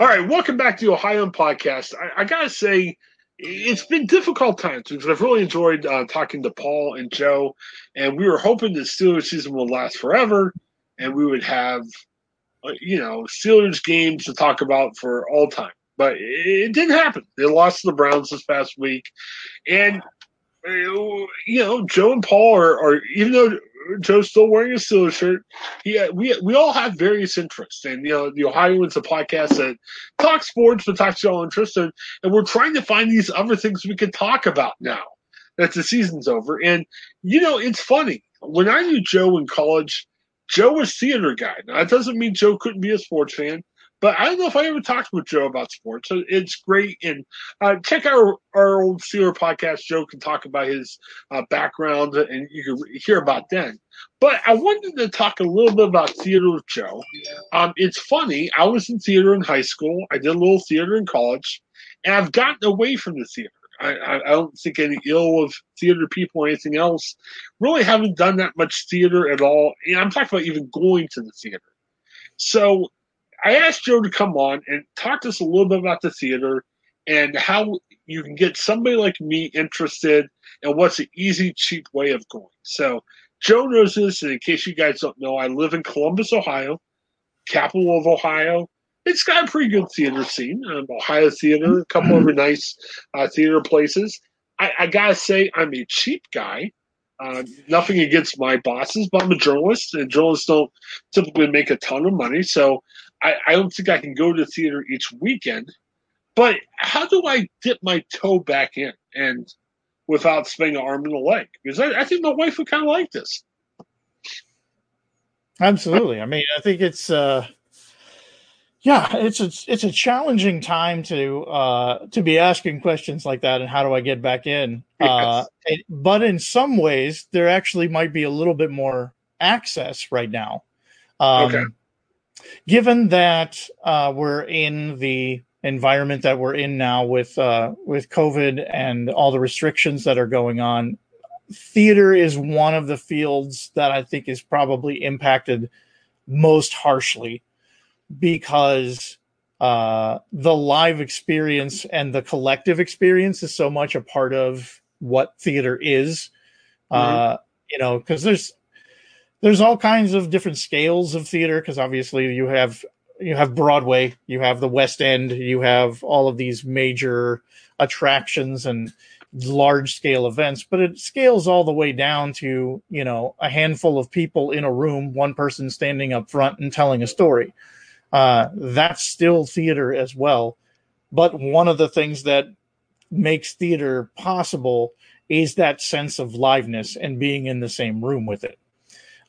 All right, welcome back to the Ohio Podcast. I, I, gotta say, it's been difficult times because I've really enjoyed uh, talking to Paul and Joe, and we were hoping the Steelers season would last forever, and we would have, uh, you know, Steelers games to talk about for all time. But it, it didn't happen. They lost to the Browns this past week, and uh, you know, Joe and Paul are, are even though Joe's still wearing a Steelers shirt. He, uh, we we all have various interests, and you know, the Ohioans a podcast that talks sports but talks all interests, and, and we're trying to find these other things we can talk about now that the season's over. And you know, it's funny when I knew Joe in college. Joe was theater guy. Now, that doesn't mean Joe couldn't be a sports fan. But I don't know if I ever talked with Joe about sports. So it's great. And uh, check out our, our old Steeler podcast. Joe can talk about his uh, background and you can hear about then. But I wanted to talk a little bit about theater with Joe. Um, it's funny. I was in theater in high school. I did a little theater in college, and I've gotten away from the theater. I, I, I don't think any ill of theater people or anything else. Really haven't done that much theater at all. And I'm talking about even going to the theater. So I asked Joe to come on and talk to us a little bit about the theater and how you can get somebody like me interested and what's an easy, cheap way of going. So Joe knows this, and in case you guys don't know, I live in Columbus, Ohio, capital of Ohio. It's got a pretty good theater scene. Um, Ohio Theater, a couple of nice uh, theater places. I, I, gotta say, I'm a cheap guy. Uh, nothing against my bosses, but I'm a journalist, and journalists don't typically make a ton of money. So I, I don't think I can go to the theater each weekend, but how do I dip my toe back in and without spending an arm and a leg? Because I, I think my wife would kind of like this. Absolutely. I mean, I think it's uh yeah, it's a it's a challenging time to uh to be asking questions like that and how do I get back in? Yes. Uh it, but in some ways there actually might be a little bit more access right now. Um, okay given that uh, we're in the environment that we're in now with uh, with COVID and all the restrictions that are going on, theater is one of the fields that I think is probably impacted most harshly because uh, the live experience and the collective experience is so much a part of what theater is. Mm-hmm. Uh, you know, because there's there's all kinds of different scales of theater because obviously you have you have Broadway, you have the West End, you have all of these major attractions and large scale events, but it scales all the way down to, you know, a handful of people in a room, one person standing up front and telling a story. Uh, that's still theater as well. But one of the things that makes theater possible is that sense of liveness and being in the same room with it.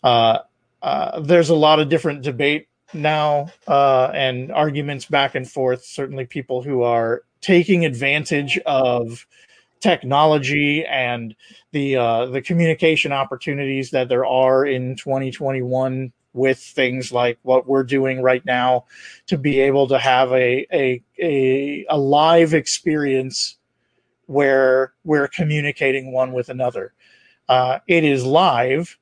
Uh, uh, there's a lot of different debate now uh, and arguments back and forth. Certainly, people who are taking advantage of technology and the uh, the communication opportunities that there are in 2021 with things like what we're doing right now to be able to have a a a, a live experience where we're communicating one with another. Uh, it is live,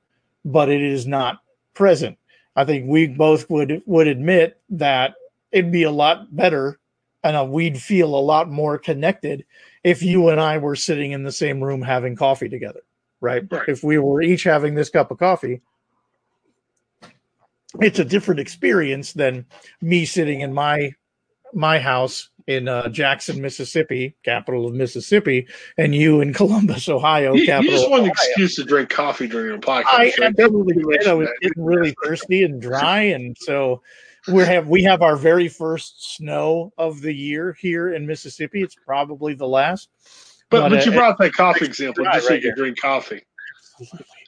but it is not present. I think we both would would admit that it'd be a lot better and we'd feel a lot more connected if you and I were sitting in the same room having coffee together, right? right? If we were each having this cup of coffee, it's a different experience than me sitting in my my house in uh, Jackson, Mississippi, capital of Mississippi, and you in Columbus, Ohio, You, capital. you just want an excuse to drink coffee during your podcast. I right? absolutely did. I was getting really thirsty and dry, and so we have we have our very first snow of the year here in Mississippi. It's probably the last. But, but uh, you brought up that coffee example right, just so you could drink coffee.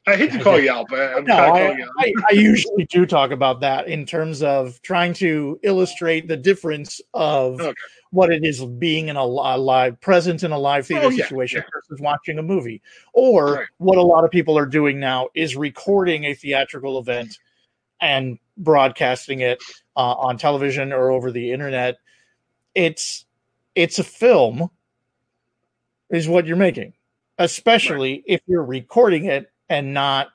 I hate to call you out, but I'm no, I, you out. I, I usually do talk about that in terms of trying to illustrate the difference of Okay. What it is being in a li- live present in a live theater Oh, yeah, situation yeah. versus watching a movie. Or Right. what a lot of people are doing now is recording a theatrical event and broadcasting it uh, on television or over the internet. It's it's a film, is what you're making, especially if you're recording it and not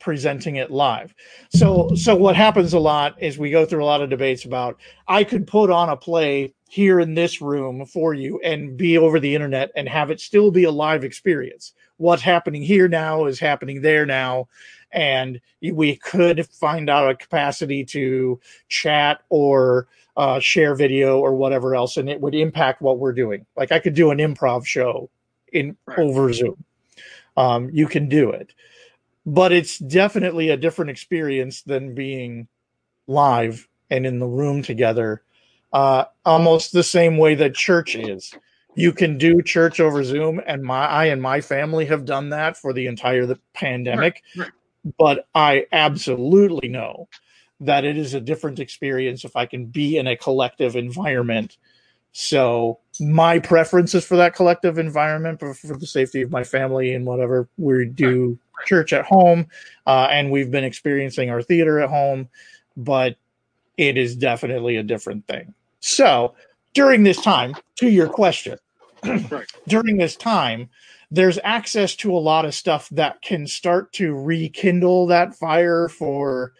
presenting it live. So so what happens a lot is we go through a lot of debates about I could put on a play here in this room for you and be over the internet and have it still be a live experience. What's happening here now is happening there now and we could find out a capacity to chat or uh, share video or whatever else and it would impact what we're doing. Like I could do an improv show in Right. over Zoom. Um, you can do it but it's definitely a different experience than being live and in the room together uh, almost the same way that church is you can do church over zoom and my i and my family have done that for the entire the pandemic Right, right. but i absolutely know that it is a different experience if i can be in a collective environment so my preference is for that collective environment, but for the safety of my family and whatever we do. Church at home, uh, and we've been experiencing our theater at home, but it is definitely a different thing. So during this time, to your question, Right. during this time, there's access to a lot of stuff that can start to rekindle that fire for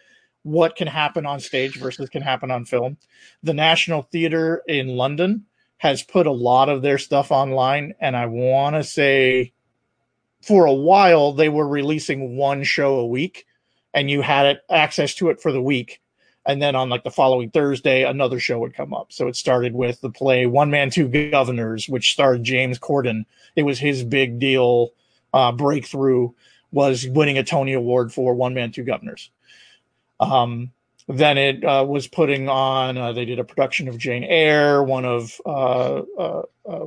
what can happen on stage versus can happen on film. The National Theatre in London has put a lot of their stuff online, and I want to say for a while they were releasing one show a week, and you had it, access to it for the week. And then on like the following Thursday, another show would come up. So it started with the play One Man, Two Guvnors, which starred James Corden. It was his big deal uh, breakthrough was winning a Tony Award for One Man, Two Guvnors. Um, then it uh, was putting on. Uh, they did a production of Jane Eyre, one of uh, uh, uh,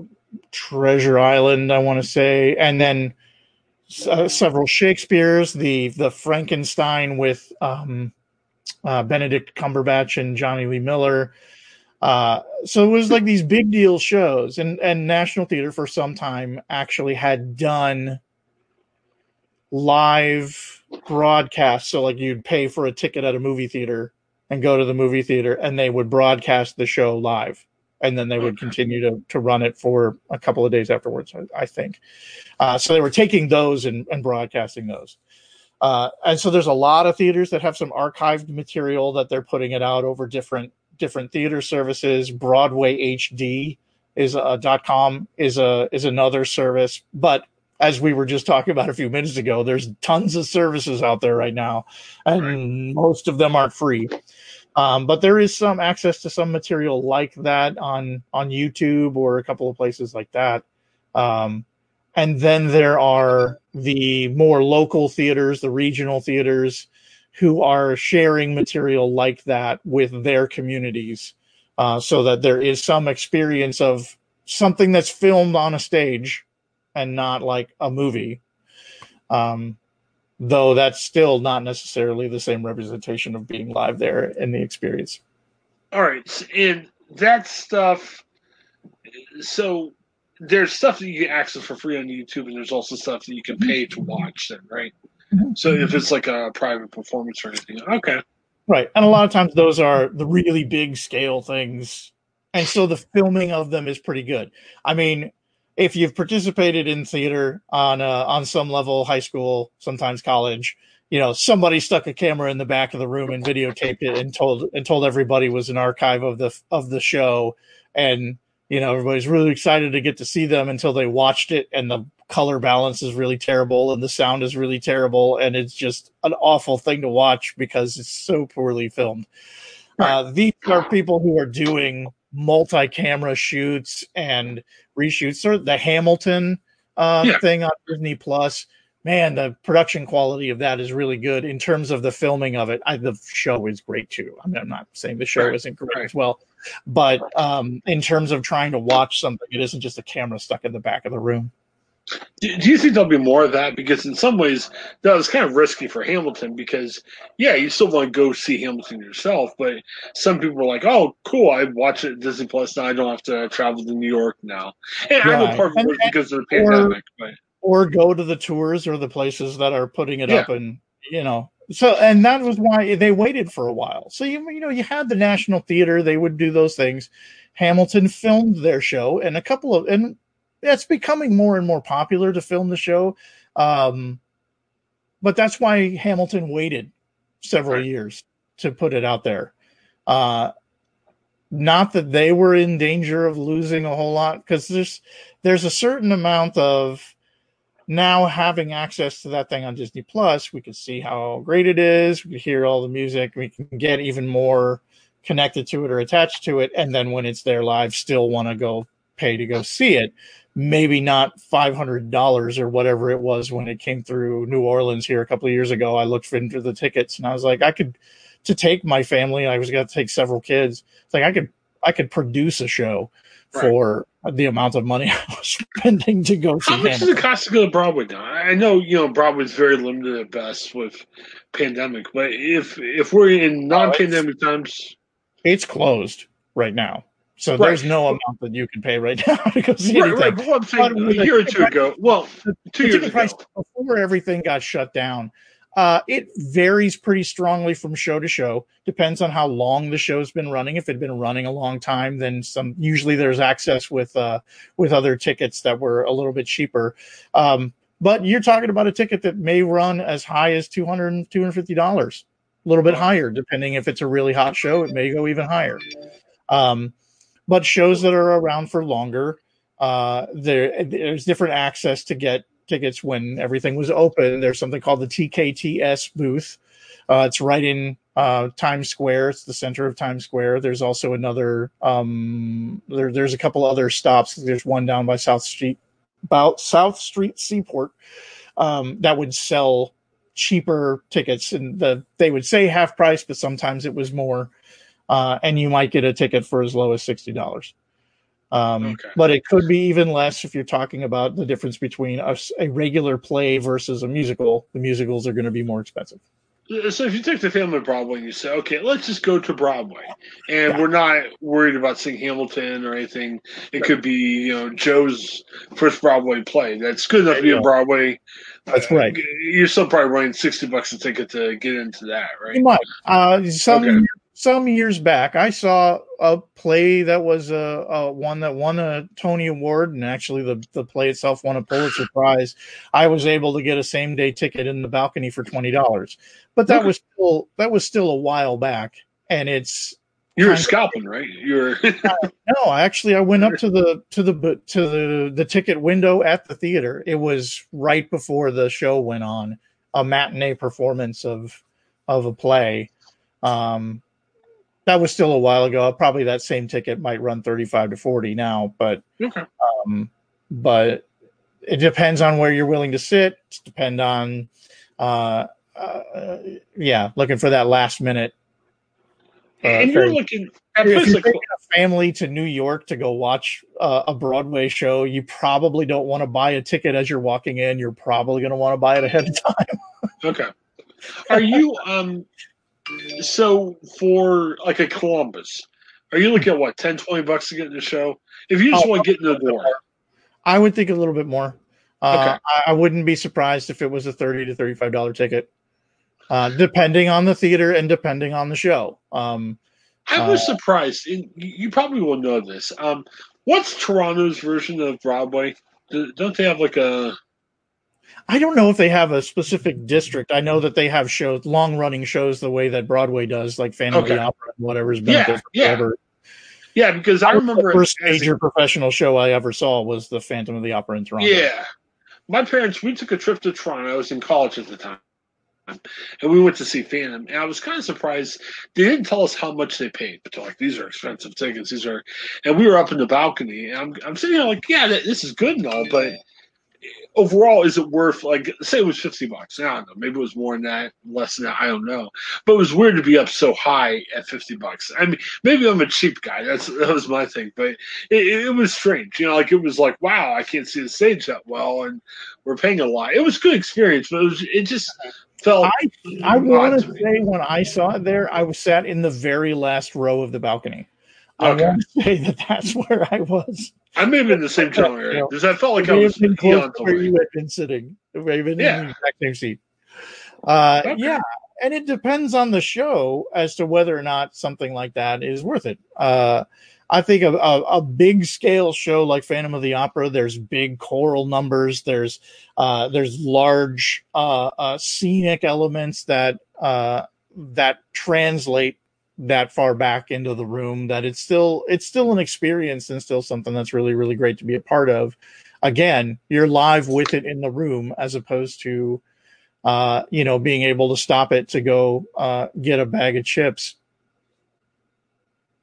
Treasure Island, I want to say, and then several Shakespeare's. The the Frankenstein with um, uh, Benedict Cumberbatch and Jonny Lee Miller. Uh, so it was like these big deal shows, and and National Theater for some time actually had done live broadcasts. So like you'd pay for a ticket at a movie theater and go to the movie theater, and they would broadcast the show live, and then they would continue to to run it for a couple of days afterwards. I, I think. Uh, so they were taking those and, and broadcasting those. Uh, and so there's a lot of theaters that have some archived material that they're putting it out over different different theater services. Broadway HD is a dot com is a is another service, but as we were just talking about a few minutes ago, there's tons of services out there right now, and most of them aren't free. Um, but there is some access to some material like that on on YouTube or a couple of places like that. Um, and then there are the more local theaters, the regional theaters, who are sharing material like that with their communities, uh, so that there is some experience of something that's filmed on a stage and not like a movie. Um, though that's still not necessarily the same representation of being live there in the experience. All right, and that stuff. So there's stuff that you can access for free on YouTube, and there's also stuff that you can pay to watch. Then, right? Mm-hmm. So if it's like a private performance or anything, okay, Right. And a lot of times those are the really big scale things. And so the filming of them is pretty good. I mean, if you've participated in theater on uh, on some level, high school, sometimes college, you know, somebody stuck a camera in the back of the room and videotaped it and told and told everybody was an archive of the of the show. And you know, everybody's really excited to get to see them until they watched it and the color balance is really terrible and the sound is really terrible. And it's just an awful thing to watch because it's so poorly filmed. Uh, these are people who are doing multi-camera shoots and reshoots. Sort of the Hamilton uh, Yeah. thing on Disney Plus. Man, the production quality of that is really good in terms of the filming of it. I, the show is great too. I mean, I'm not saying the show Right, isn't great right. as well, but um, in terms of trying to watch something, it isn't just a camera stuck in the back of the room. Do, do you think there'll be more of that? Because in some ways, that was kind of risky for Hamilton. Because yeah, you still want to go see Hamilton yourself, but some people are like, "Oh, cool! I watch it at Disney Plus now. I don't have to travel to New York now." And I know part of it was because of the or- pandemic, but or go to the tours or the places that are putting it Yeah. up and you know so and that was why they waited for a while so you you know you had the national theater they would do those things hamilton filmed their show and a couple of and it's becoming more and more popular to film the show um but that's why hamilton waited several Right. years to put it out there uh not that they were in danger of losing a whole lot because there's there's a certain amount of now having access to that thing on Disney Plus, we can see how great it is. We can hear all the music. We can get even more connected to it or attached to it. And then when it's there live, still want to go pay to go see it. Maybe not five hundred dollars or whatever it was when it came through New Orleans here a couple of years ago. I looked into the tickets and I was like, I could to take my family. I was going to take several kids. It's like I could I could produce a show Right. for the amount of money I was spending to go see how much does it cost to go to Broadway now? I know you know Broadway's very limited at best with pandemic, but if if we're in oh, non-pandemic times, it's closed right now. So Right. there's no amount that you can pay right now to go see right, anything. right, what I'm saying, a year or two ago, well, two years ago, before everything got shut down. Uh, it varies pretty strongly from show to show. Depends on how long the show's been running. If it'd been running a long time, then some usually there's access with uh, with other tickets that were a little bit cheaper. Um, but you're talking about a ticket that may run as high as 200 250 dollars, a little bit higher depending if it's a really hot show. It may go even higher. Um, but shows that are around for longer, uh, there there's different access to get tickets when everything was open. There's something called the TKTS booth. Uh, it's right in uh, Times Square. It's the center of Times Square. There's also another. Um, there, there's a couple other stops. There's one down by South Street, about South Street Seaport, um, that would sell cheaper tickets, and the they would say half price, but sometimes it was more. Uh, and you might get a ticket for as low as sixty dollars. Um, Okay. But it could be even less if you're talking about the difference between a regular play versus a musical. The musicals are going to be more expensive. So if you take the family to Broadway and you say, okay, let's just go to Broadway, and Yeah. we're not worried about seeing Hamilton or anything. It could be you know Joe's first Broadway play. That's good enough to be on. Broadway. That's Uh, right. You're still probably running sixty bucks a ticket to get into that, right? You right? might. Uh, some Okay. Some years back, I saw a play that was a, a one that won a Tony Award, and actually the the play itself won a Pulitzer Prize. I was able to get a same day ticket in the balcony for twenty dollars, but that Okay. was still that was still a while back, and it's You're kind of- scalping, right? You're uh, No, actually, I went up to the to the to the the ticket window at the theater. It was right before the show went on, a matinee performance of of a play. Um, that was still a while ago. Probably that same ticket might run thirty five to forty now, but okay. um, but it depends on where you're willing to sit. It's depend on, uh, uh, yeah, looking for that last minute. Uh, and you're very- looking at if you're taking a family to New York to go watch uh, a Broadway show, you probably don't want to buy a ticket as you're walking in. You're probably going to want to buy it ahead of time. Okay. Are you um so for like a Columbus, are you looking at what, 10, 20 bucks to get in the show? If you just Oh, want to get in the door. I would think a little bit more. Uh, Okay. I, I wouldn't be surprised if it was a thirty to thirty-five dollar ticket, uh, depending on the theater and depending on the show. Um, I was Uh, surprised. And you you probably will know this. Um what's Toronto's version of Broadway? Don't they have like a I don't know if they have a specific district. I know that they have shows, long-running shows, the way that Broadway does, like Phantom of the Opera and whatever's been Yeah, there yeah. forever. Yeah, because I remember the first as a- major professional show I ever saw was the Phantom of the Opera in Toronto. Yeah. My parents we took a trip to Toronto. I was in college at the time. and we went to see Phantom, and I was kind of surprised they didn't tell us how much they paid, but they're like, "These are expensive tickets. These are," and we were up in the balcony, and I'm I'm sitting there like, "Yeah, this is good and all, but." Overall, is it worth like say it was fifty bucks? I don't know. Maybe it was more than that, less than that. I don't know. But it was weird to be up so high at fifty bucks. I mean, maybe I'm a cheap guy. That's that was my thing. But it, it was strange. You know, like it was like, wow, I can't see the stage that well, and we're paying a lot. It was a good experience, but it was it just felt. I I want to say when I saw it there, I was sat in the very last row of the balcony. Okay. I want to say that that's where I was. I may have been in the same general area because I felt like I was been close where you had been sitting. May have been yeah. in the exact same seat. Uh, okay. Yeah, and it depends on the show as to whether or not something like that is worth it. Uh, I think a, a, a, big scale show like Phantom of the Opera, there's big choral numbers, there's uh, there's large uh, uh, scenic elements that uh, that translate that far back into the room that it's still it's still an experience and still something that's really really great to be a part of. Again you're live with it in the room as opposed to uh you know being able to stop it to go uh get a bag of chips.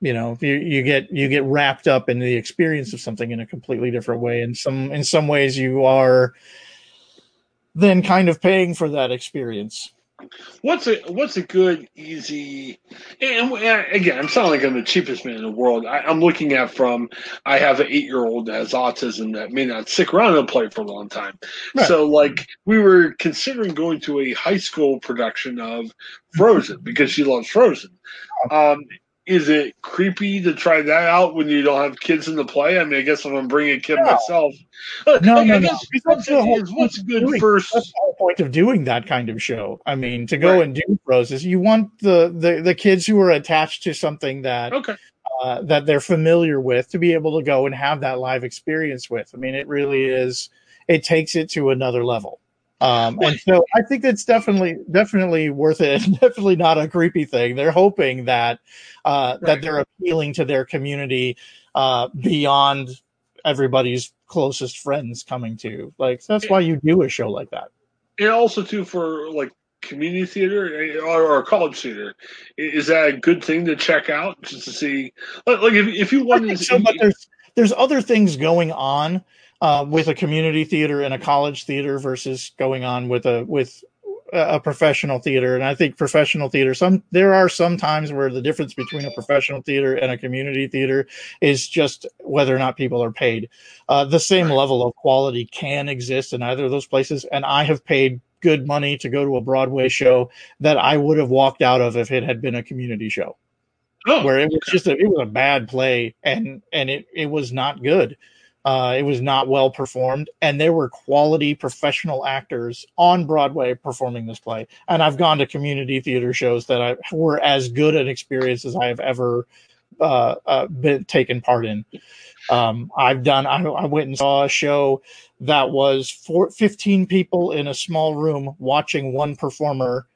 You know you, you get you get wrapped up in the experience of something in a completely different way. And some in some ways you are then kind of paying for that experience What's a what's a good easy and, again I'm sounding like I'm the cheapest man in the world. I, am looking at from I have an eight year old that has autism that may not stick around and play for a long time. Right. So like we were considering going to a high school production of Frozen because she loves Frozen. Oh. Um, is it creepy to try that out when you don't have kids in the play? I mean, I guess if I'm gonna bring a kid no. myself. No, I, no, I no. What's, whole, what's good doing, first? That's the whole point of doing that kind of show. I mean, to go right. and do roses, you want the, the the kids who are attached to something that okay. Uh, that they're familiar with to be able to go and have that live experience with. I mean, it really is. It takes it to another level. Um, and so I think it's definitely definitely worth it. definitely not a creepy thing. They're hoping that uh, right. that they're appealing to their community uh, beyond everybody's closest friends coming to. Like that's why you do a show like that. And also too for like community theater or, or college theater, is that a good thing to check out just to see? Like, like if if you want to, so, but there's there's other things going on uh, with a community theater and a college theater versus going on with a with a professional theater. And i think professional theater some there are some times where the difference between a professional theater and a community theater is just whether or not people are paid. Uh, the same right. level of quality can exist in either of those places. And i have paid good money to go to a broadway show that i would have walked out of if it had been a community show. Oh, where it was okay. just a, it was a bad play and and it, it was not good uh, it was not well performed, and there were quality professional actors on Broadway performing this play. And I've gone to community theater shows that I, were as good an experience as I have ever uh, uh, been taken part in. Um, I've done. I, I, went and saw a show that was four, 15 people in a small room watching one performer,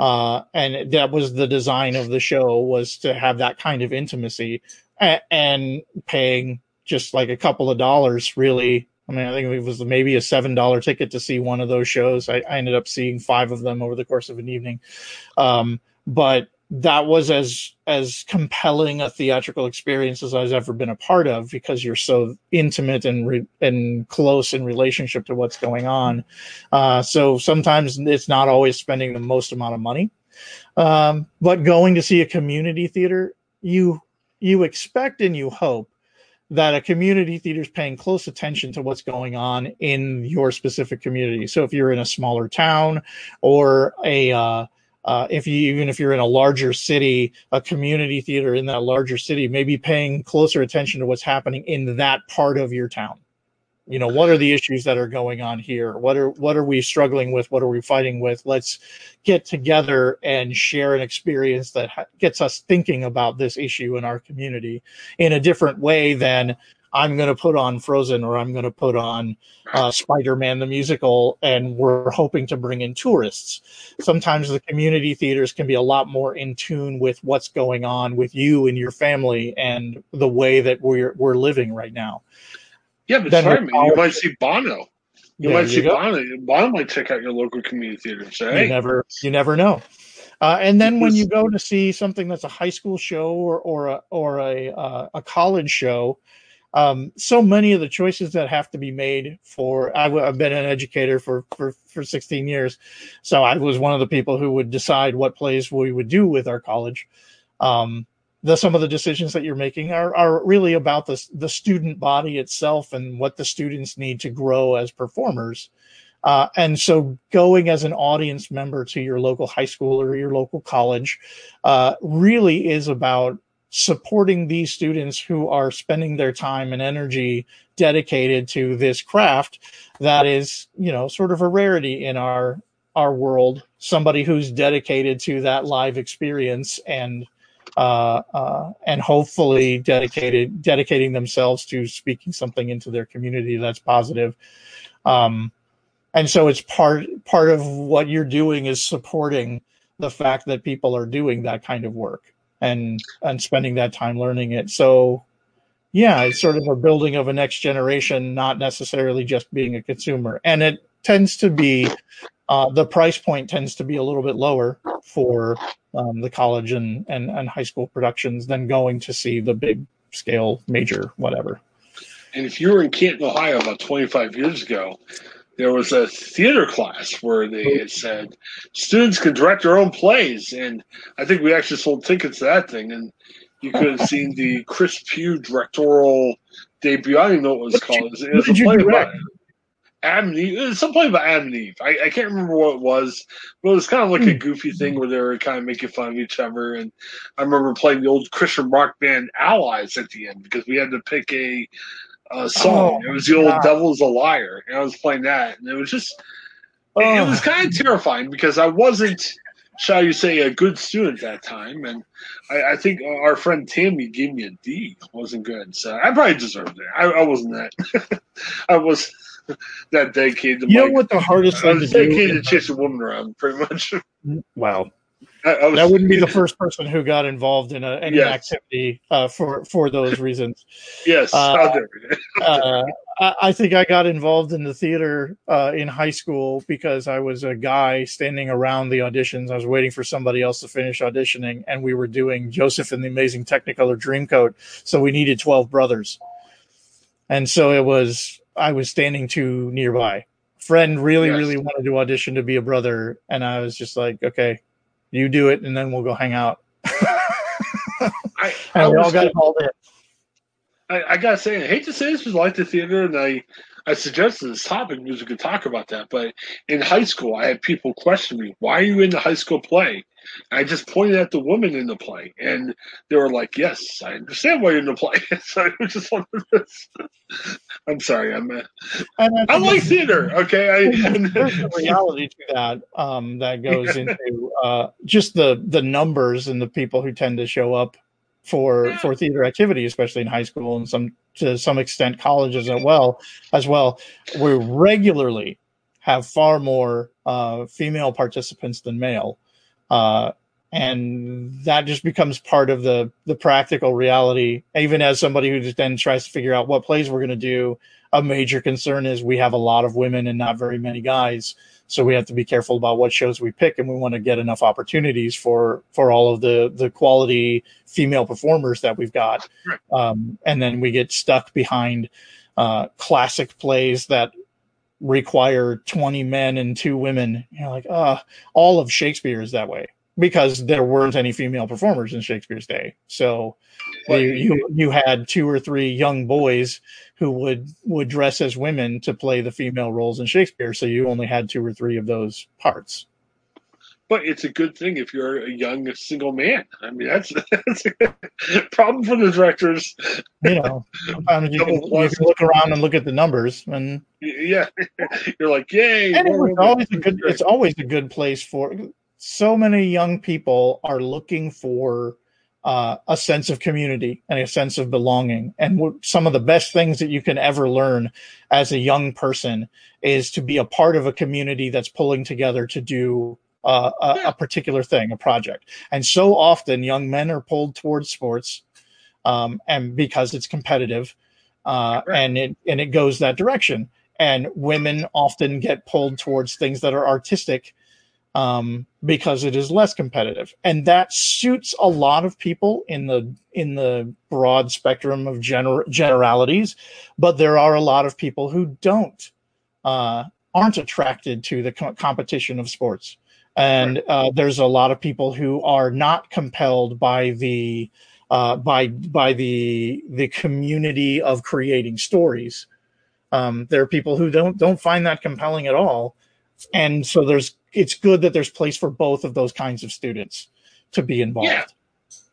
uh, and that was the design of the show was to have that kind of intimacy and, and paying just like a couple of dollars, really. I mean, I think it was maybe a seven dollar ticket to see one of those shows. I, I, ended up seeing five of them over the course of an evening, um, but that was as as compelling a theatrical experience as I've ever been a part of because you're so intimate and re- and close in relationship to what's going on. Uh, so sometimes it's not always spending the most amount of money, um, but going to see a community theater, you you expect and you hope that a community theater is paying close attention to what's going on in your specific community. So if you're in a smaller town or a uh, uh, if you even if you're in a larger city, a community theater in that larger city may be paying closer attention to what's happening in that part of your town you know what are the issues that are going on here? What are what are we struggling with? What are we fighting with? Let's get together and share an experience that ha- gets us thinking about this issue in our community in a different way than i'm going to put on frozen or i'm going to put on uh, spider-man the musical and we're hoping to bring in tourists. Sometimes the community theaters can be a lot more in tune with what's going on with you and your family and the way that we're we're living right now yeah, but sorry, man, you might see Bono. You There might see you go. Bonnie. Bonnie might check out your local community theater and say, You "Hey, never you never know. Uh, and then when you go to see something that's a high school show or or a or a uh, a college show, um, so many of the choices that have to be made for I've, I've been an educator for, for for 16 years, so I was one of the people who would decide what plays we would do with our college. Um, the some of the decisions that you're making are are really about the the student body itself and what the students need to grow as performers. Uh, and so going as an audience member to your local high school or your local college uh, really is about supporting these students who are spending their time and energy dedicated to this craft that is, you know, sort of a rarity in our our world. Somebody who's dedicated to that live experience and uh, uh, and hopefully dedicated dedicating themselves to speaking something into their community that's positive. Um, and so it's part part of what you're doing is supporting the fact that people are doing that kind of work and and spending that time learning it. So yeah, it's sort of a building of a next generation, not necessarily just being a consumer. And it tends to be uh, the price point tends to be a little bit lower for um, the college and, and and high school productions than going to see the big scale major whatever. And if you were in Canton, Ohio about 25 years ago, there was a theater class where they had said students can direct their own plays. And I think we actually sold tickets to that thing. And you could have seen the Chris Pugh directorial debut. I don't even know what it was What called. It was, it was did a you play direct? about Adam and Eve. It was some play about Adam Eve. I, I can't remember what it was, but it was kind of like a Hmm. goofy thing where they were kind of making fun of each other. And I remember playing the old Christian rock band Allies at the end because we had to pick a, a song. Oh, it was the old God. Devil's a Liar, and I was playing that, and it was just it, it Oh. was kind of terrifying because I wasn't, shall you say, a good student that time, and I, I think our friend Tammy gave me a D. It wasn't good, so I probably deserved it. I, I wasn't that. I was that dedicated. To You know my- what the hardest I thing to was do? dedicated to chasing women around, pretty much. Wow, I, I was, that wouldn't be the first person who got involved in a, any Yes. activity uh, for for those reasons. Yes, Uh, how dare you. Uh, I, I think I got involved in the theater uh, in high school because I was a guy standing around the auditions. I was waiting for somebody else to finish auditioning, and we were doing Joseph and the Amazing Technicolor Dreamcoat. So we needed twelve brothers, and so it was I was standing too nearby. Friend really, Yes. really wanted to audition to be a brother, and I was just like, okay, you do it, and then we'll go hang out. I, I, And we all got called in. I, I gotta say, I hate to say this was like the theater, and I, I suggested this topic because we could talk about that. But in high school, I had people question me, "Why are you in the high school play?" And I just pointed at the women in the play, and they were like, "Yes, I understand why you're in the play." so it was just one of those. I'm sorry, I'm. Uh, And I like it's- theater. Okay, I, there's a reality to that um, that goes into uh, just the the numbers and the people who tend to show up for Yeah. for theater activity, especially in high school and some to some extent colleges as well as well. We regularly have far more uh, female participants than male. Uh, and that just becomes part of the the practical reality. Even as somebody who just then tries to figure out what plays we're going to do, a major concern is we have a lot of women and not very many guys. So we have to be careful about what shows we pick and we want to get enough opportunities for for all of the the quality female performers that we've got. Right. um, and then we get stuck behind uh, classic plays that require 20 men and two women. You know like uh all of shakespeare is that way because there weren't any female performers in shakespeare's day so Well, you, you you had two or three young boys who would would dress as women to play the female roles in Shakespeare. So you only had two or three of those parts. but it's a good thing if you're a young single man. I mean, that's that's a problem for the directors. You know, sometimes you can, you can look around and look at the numbers, and Yeah, you're like, yay! and it's always a good it's always a good place for so many young people are looking for uh, a sense of community and a sense of belonging. And some of the best things that you can ever learn as a young person is to be a part of a community that's pulling together to do uh, a, a particular thing a project. And so often young men are pulled towards sports um, and because it's competitive uh, Right. and it and it goes that direction. And women often get pulled towards things that are artistic um, because it is less competitive, and that suits a lot of people in the in the broad spectrum of gener- generalities. But there are a lot of people who don't uh, aren't attracted to the co- competition of sports, and uh, there's a lot of people who are not compelled by the uh, by by the the community of creating stories. Um, there are people who don't don't find that compelling at all, and so there's it's good that there's place for both of those kinds of students to be involved. Yeah.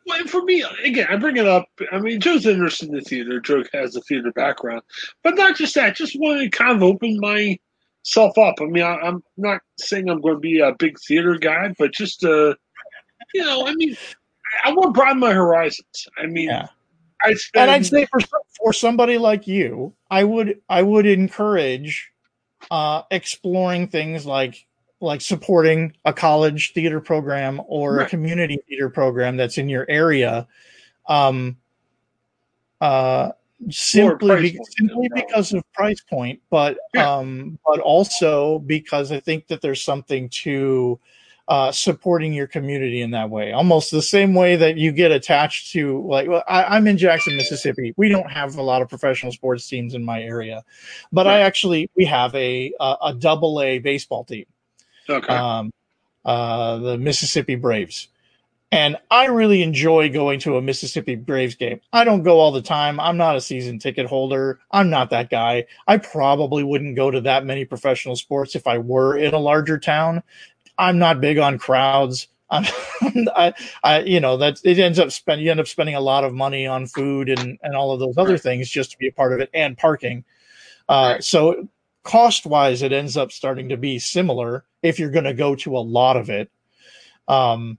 Well, and for me, again, I bring it up. I mean, Joe's interested in the theater. Joe has a theater background, but not just that. Just want to kind of open myself up. I mean, I, am not saying I'm going to be a big theater guy, but just uh, you know, I mean, I want to broaden my horizons. I mean, yeah. I spend, and I'd say for for somebody like you, I would I would encourage uh, exploring things like like supporting a college theater program or right. a community theater program that's in your area um uh simply, be, simply because of price point but yeah. um but also because i think that there's something to uh, supporting your community in that way, almost the same way that you get attached to like well, I, am in Jackson, Mississippi. We don't have a lot of professional sports teams in my area, but I actually we have a a, a double A baseball team. Okay. Um, uh, the Mississippi Braves. And I really enjoy going to a Mississippi Braves game. I don't go all the time. I'm not a season ticket holder. I'm not that guy. I probably wouldn't go to that many professional sports if I were in a larger town. I'm not big on crowds. I'm, I, I, you know, that it ends up spending, you end up spending a lot of money on food and, and all of those other things just to be a part of it and parking. Uh, so cost wise, it ends up starting to be similar if you're going to go to a lot of it. Um,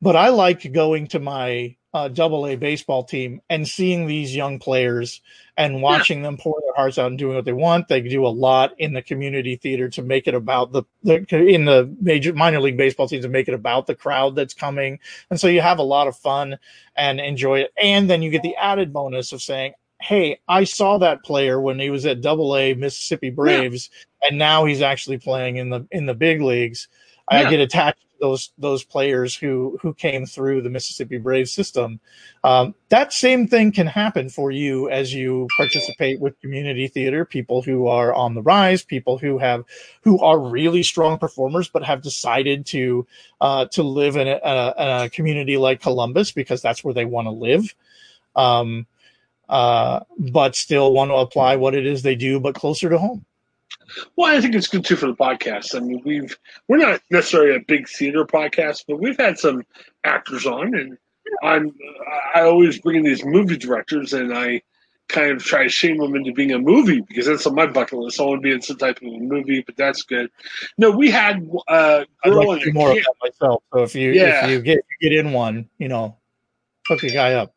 but I like going to my uh, double A baseball team and seeing these young players and watching yeah. them pour their hearts out and doing what they want. They do a lot in the community theater to make it about the, the in the major minor league baseball teams to make it about the crowd that's coming. And so you have a lot of fun and enjoy it. And then you get the added bonus of saying, hey, I saw that player when he was at Double A Mississippi Braves, yeah. and now he's actually playing in the in the big leagues. Yeah. I get attached to those those players who who came through the Mississippi Braves system. Um, that same thing can happen for you as you participate with community theater. People who are on the rise, people who have who are really strong performers, but have decided to uh, to live in a, a, a community like Columbus because that's where they want to live. Um, uh, but still want to apply what it is they do, but closer to home. Well, I think it's good too for the podcast. I mean, we've we're not necessarily a big theater podcast, but we've had some actors on, and I'm I always bring in these movie directors, and I kind of try to shame them into being a movie because that's on my bucket list. I want to be in some type of a movie, but that's good. No, we had uh, girl I'd like to do more of that myself. So if you yeah. if you get get in one, you know, hook a guy up.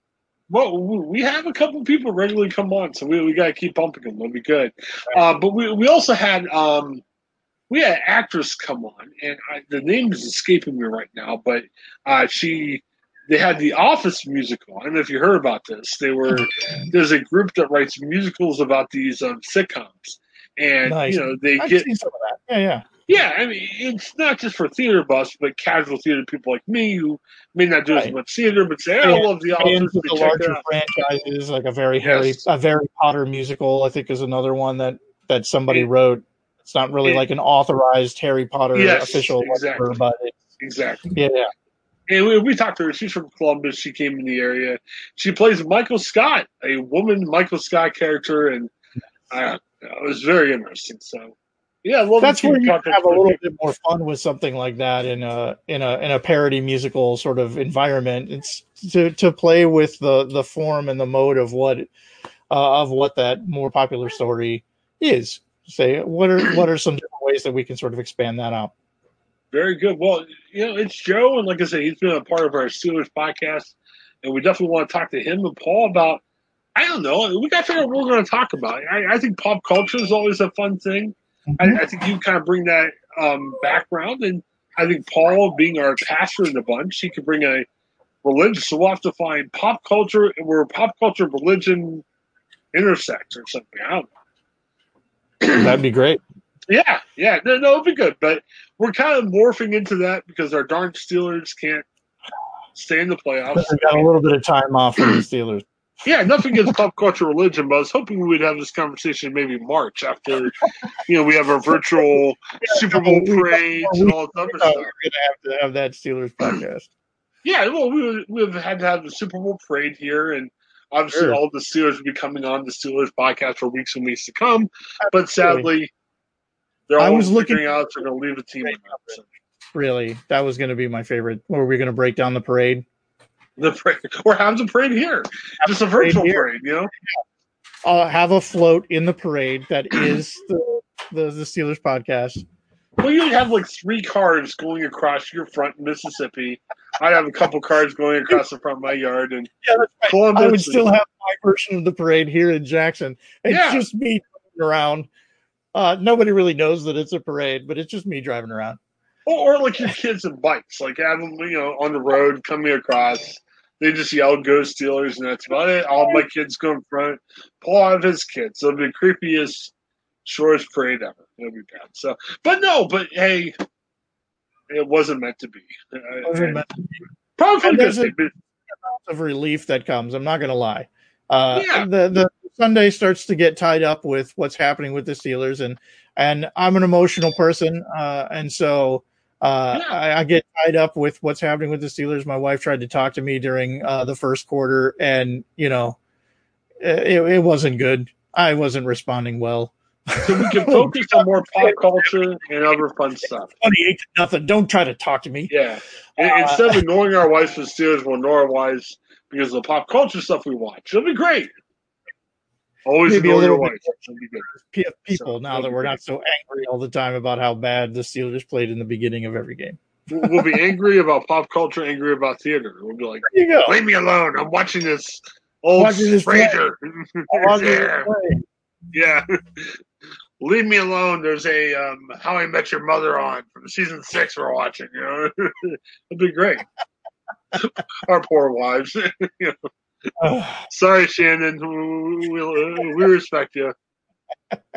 Well, we have a couple people regularly come on, so we, we got to keep pumping them. They'll be good. Uh, but we, we also had um, we had an actress come on, and I, the name is escaping me right now, but uh, she they had the Office musical. I don't know if you heard about this. They were there's a group that writes musicals about these um, sitcoms, and nice. you know they I've get some of that. Yeah, yeah. Yeah, I mean, it's not just for theater buffs, but casual theater people like me who may not do right. as much theater, but say, oh, "I love the Office." The larger franchises, like a very yes. Harry, a Harry Potter musical, I think is another one that that somebody wrote. It's not really like an authorized Harry Potter yes, official, exactly. But exactly, yeah. yeah. And we, we, talked to her. She's from Columbus. She came in the area. She plays Michael Scott, a woman Michael Scott character, and uh, it was very interesting. So yeah, well, that's where you have a little bit more fun with something like that in a in a in a parody musical sort of environment. It's to to play with the the form and the mode of what uh, of what that more popular story is. Say what are what are some different ways that we can sort of expand that out. Very good. Well, you know, it's Joe, and like I said, he's been a part of our Steelers podcast, and we definitely want to talk to him and Paul about. I don't know. We got to figure out what we're going to talk about. I, I think pop culture is always a fun thing I, I, think you kind of bring that um, background, and I think Paul, being our pastor in the bunch, he could bring a religion. So we'll have to find pop culture where pop culture religion intersect or something. I don't know. That'd be great. Yeah, yeah, no, no, it'll be good. But we're kind of morphing into that because our darn Steelers can't stay in the playoffs. We got a little bit of time off from the Steelers. Yeah, nothing against pop culture religion, but I was hoping we would have this conversation maybe March after, you know, we have our virtual Super Bowl parade and all that other stuff. we're gonna have to have that Steelers podcast. Yeah, well, we we've had to have the Super Bowl parade here, and obviously Sure. all the Steelers will be coming on the Steelers podcast for weeks and weeks to come. But sadly, they're I was looking- figuring out they're going to leave the team. or not. So, Really, that was going to be my favorite. Were we going to break down the parade? The parade, or have the parade here, just a parade virtual here. parade, you know? I'll have a float in the parade that is the the, the Steelers podcast. Well, you'd have like three cars going across your front in Mississippi. I'd have a couple cars going across the front of my yard, and Yeah, that's right. I would still have my version of the parade here in Jackson. It's Yeah. just me driving around. Uh, nobody really knows that it's a parade, but it's just me driving around. or, or like your kids and bikes, like have them, you know, on the road coming across. They just yell "Go Steelers" and that's about it. All my kids go in front. Paul have his kids. It'll be the creepiest, shortest parade ever. It'll be bad. So, but no, but hey, it wasn't meant to be. Wasn't meant Probably for And there's good thing, of relief that comes. I'm not going to lie. Uh, Yeah. The the Sunday starts to get tied up with what's happening with the Steelers, and and I'm an emotional person, uh, and so uh, Yeah. I, I get tied up with what's happening with the Steelers. My wife tried to talk to me during uh, the first quarter, and you know, it, it wasn't good. I wasn't responding well. so we can focus on more pop culture and other fun stuff. Twenty-eight to nothing. Don't try to talk to me. Yeah. Uh, Instead of ignoring our wives for Steelers, we'll ignore our wives because of the pop culture stuff we watch. It'll be great. Always Maybe a little bit wives. It'll be good. P- people So, now that we're not so angry all the time about how bad the Steelers played in the beginning of every game. We'll we'll be angry about pop culture, angry about theater. We'll be like, There you go. leave me alone. I'm watching this old Watching this play. Ranger. yeah. yeah. Leave me alone. There's a um, How I Met Your Mother on from season six we're watching. You know, it'd be great. Our poor wives. Sorry, Shannon. We, we, respect you.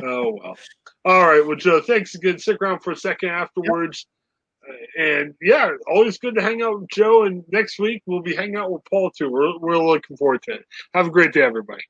Oh well. All right. Well, Joe, thanks again. Stick around for a second afterwards. Uh, And yeah, always good to hang out with Joe. And next week we'll be hanging out with Paul too. We're we're looking forward to it. Have a great day, everybody.